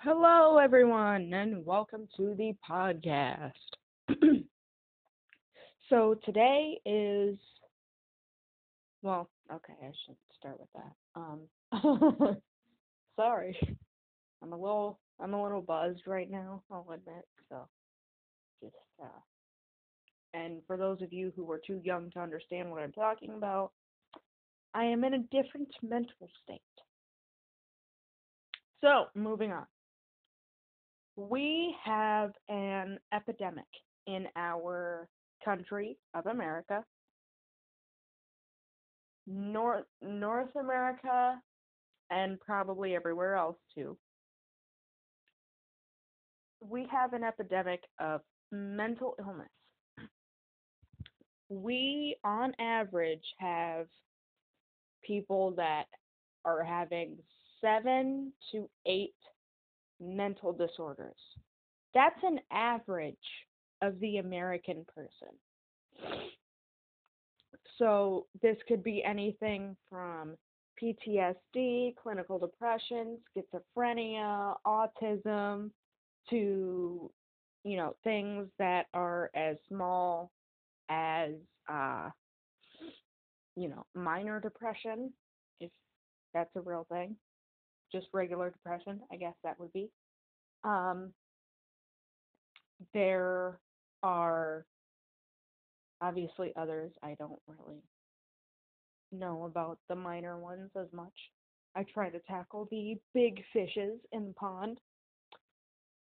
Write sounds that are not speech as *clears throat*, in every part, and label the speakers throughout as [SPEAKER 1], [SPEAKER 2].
[SPEAKER 1] Hello, everyone, and welcome to the podcast. *clears throat* so, today is, well, okay, I should start with that. Um, *laughs* sorry, I'm a little, I'm a little buzzed right now, I'll admit, so, just, uh, and for those of you who are too young to understand what I'm talking about, I am in a different mental state. So, moving on we have an epidemic in our country of America, North North America, and probably everywhere else too. We have an epidemic of mental illness. We, on average, have people that are having seven to eight mental disorders. That's an average of the American person. So this could be anything from PTSD, clinical depression, schizophrenia, autism, to you know things that are as small as uh, you know minor depression, if that's a real thing just regular depression, I guess that would be. Um, there are obviously others I don't really know about the minor ones as much. I try to tackle the big fishes in the pond.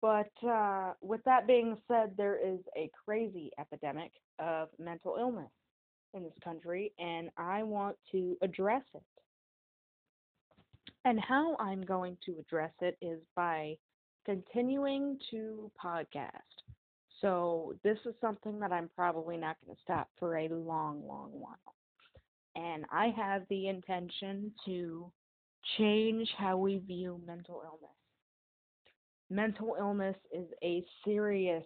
[SPEAKER 1] But uh, with that being said, there is a crazy epidemic of mental illness in this country, and I want to address it. And how I'm going to address it is by continuing to podcast. So, this is something that I'm probably not going to stop for a long, long while. And I have the intention to change how we view mental illness. Mental illness is a serious,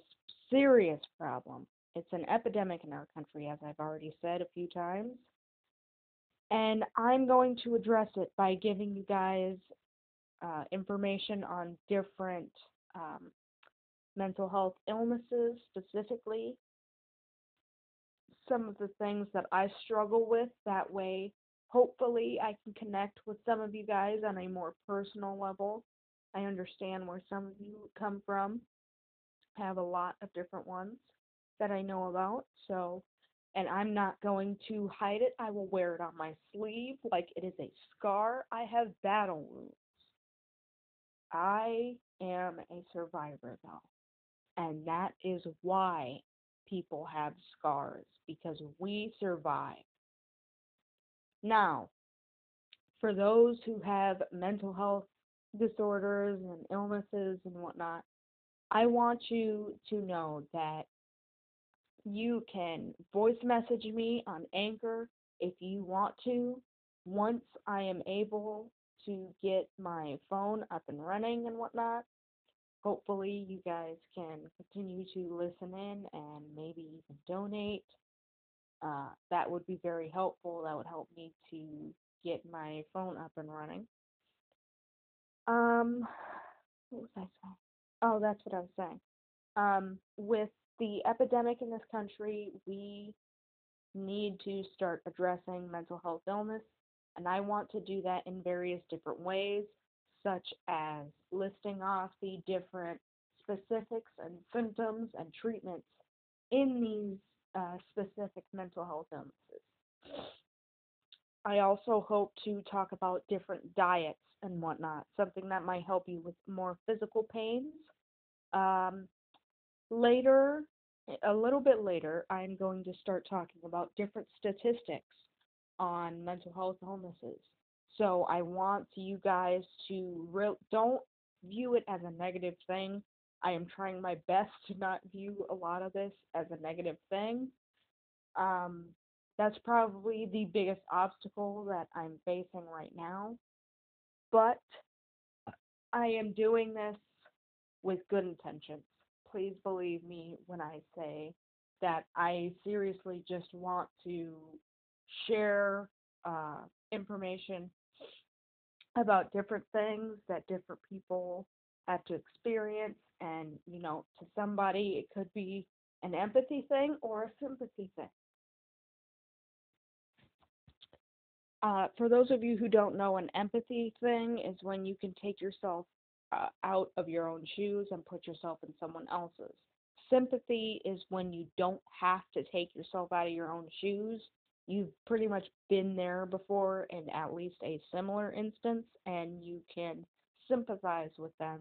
[SPEAKER 1] serious problem. It's an epidemic in our country, as I've already said a few times. And I'm going to address it by giving you guys uh, information on different um, mental health illnesses specifically, some of the things that I struggle with. That way, hopefully, I can connect with some of you guys on a more personal level. I understand where some of you come from. Have a lot of different ones that I know about. So and I'm not going to hide it. I will wear it on my sleeve like it is a scar. I have battle wounds. I am a survivor, though. And that is why people have scars, because we survive. Now, for those who have mental health disorders and illnesses and whatnot, I want you to know that you can voice message me on Anchor if you want to. Once I am able to get my phone up and running and whatnot, hopefully you guys can continue to listen in and maybe even donate. Uh, that would be very helpful. That would help me to get my phone up and running. Um, what was I saying? Oh, that's what I was saying. Um, with the epidemic in this country, we need to start addressing mental health illness, and I want to do that in various different ways, such as listing off the different specifics and symptoms and treatments in these uh, specific mental health illnesses. I also hope to talk about different diets and whatnot, something that might help you with more physical pains. Um, Later, a little bit later, I'm going to start talking about different statistics on mental health illnesses. So I want you guys to re- don't view it as a negative thing. I am trying my best to not view a lot of this as a negative thing. Um, that's probably the biggest obstacle that I'm facing right now. But I am doing this with good intentions please believe me when I say that I seriously just want to share uh, information about different things that different people have to experience. And, you know, to somebody, it could be an empathy thing or a sympathy thing. Uh, for those of you who don't know, an empathy thing is when you can take yourself uh, out of your own shoes and put yourself in someone else's. Sympathy is when you don't have to take yourself out of your own shoes. You've pretty much been there before in at least a similar instance, and you can sympathize with them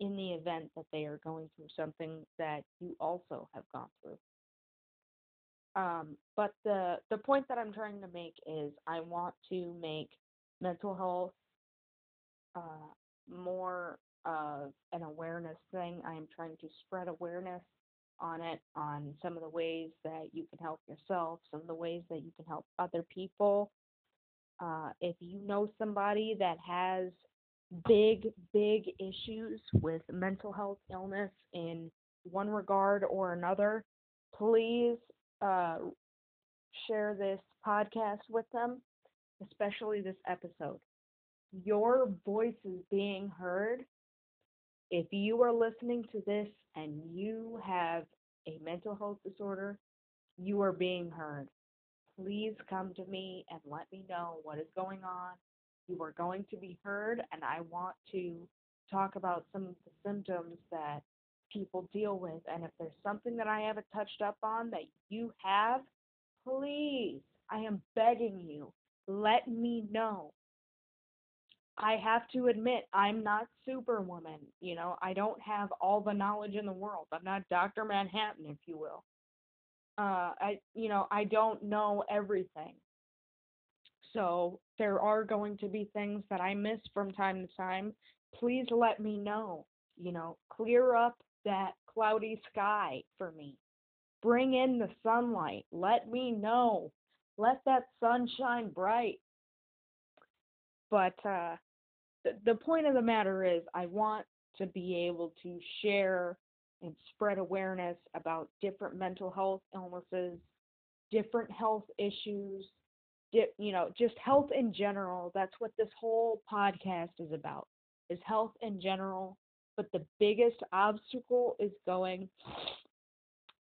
[SPEAKER 1] in the event that they are going through something that you also have gone through. Um, but the the point that I'm trying to make is I want to make mental health uh, more of an awareness thing. I am trying to spread awareness on it, on some of the ways that you can help yourself, some of the ways that you can help other people. Uh, if you know somebody that has big, big issues with mental health illness in one regard or another, please uh, share this podcast with them, especially this episode. Your voice is being heard. If you are listening to this and you have a mental health disorder, you are being heard. Please come to me and let me know what is going on. You are going to be heard, and I want to talk about some of the symptoms that people deal with. And if there's something that I haven't touched up on that you have, please, I am begging you, let me know. I have to admit, I'm not Superwoman. You know, I don't have all the knowledge in the world. I'm not Dr. Manhattan, if you will. Uh, I, you know, I don't know everything. So there are going to be things that I miss from time to time. Please let me know. You know, clear up that cloudy sky for me. Bring in the sunlight. Let me know. Let that sun shine bright. But uh, the, point of the matter is, I want to be able to share and spread awareness about different mental health illnesses, different health issues, you know, just health in general. That's what this whole podcast is about. Is health in general but the biggest obstacle is going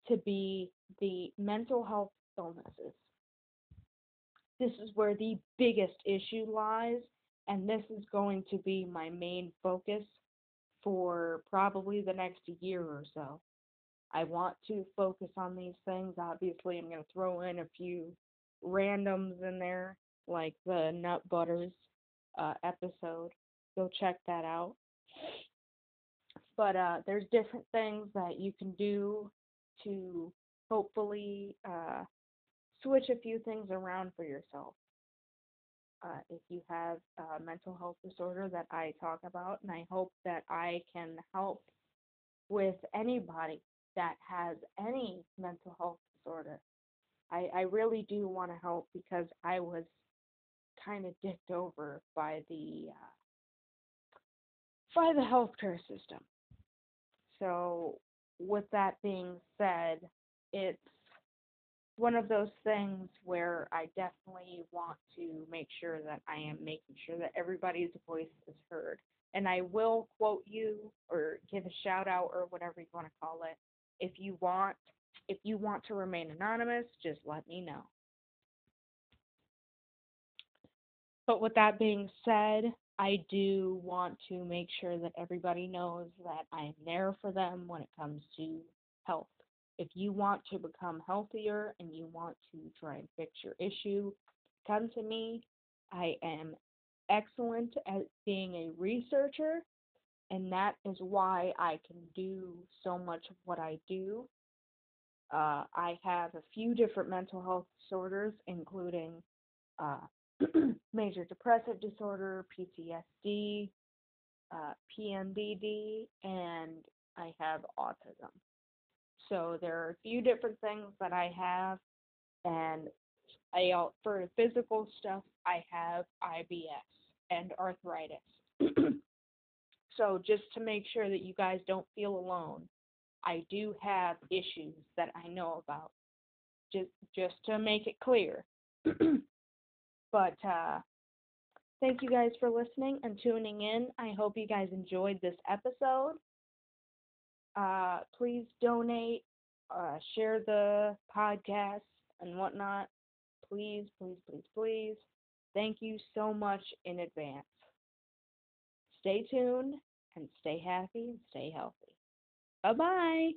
[SPEAKER 1] to be the mental health illnesses. This is where the biggest issue lies, and this is going to be my main focus for probably the next year or so. I want to focus on these things. Obviously, I'm going to throw in a few randoms in there, like the Nut Butters uh, episode. Go check that out. But uh, there's different things that you can do to hopefully uh, switch a few things around for yourself. Uh, if you have a mental health disorder that I talk about, and I hope that I can help with anybody that has any mental health disorder. I, I really do want to help because I was kind of dicked over by the uh, by the healthcare system. So, with that being said, it's one of those things where I definitely want to make sure that I am making sure that everybody's voice is heard. And I will quote you or give a shout out or whatever you want to call it. If you want if you want to remain anonymous, just let me know. But with that being said, I do want to make sure that everybody knows that I am there for them when it comes to health. If you want to become healthier and you want to try and fix your issue, come to me. I am excellent at being a researcher, and that is why I can do so much of what I do. Uh, I have a few different mental health disorders, including uh, *clears throat* major depressive disorder, PTSD, uh, PMDD, and I have autism. So there are a few different things that I have, and I for physical stuff I have IBS and arthritis. *clears throat* so just to make sure that you guys don't feel alone, I do have issues that I know about. Just just to make it clear. *clears throat* But uh, thank you guys for listening and tuning in. I hope you guys enjoyed this episode. Uh, please donate, uh, share the podcast and whatnot. Please, please, please, please. Thank you so much in advance. Stay tuned and stay happy and stay healthy. Bye bye.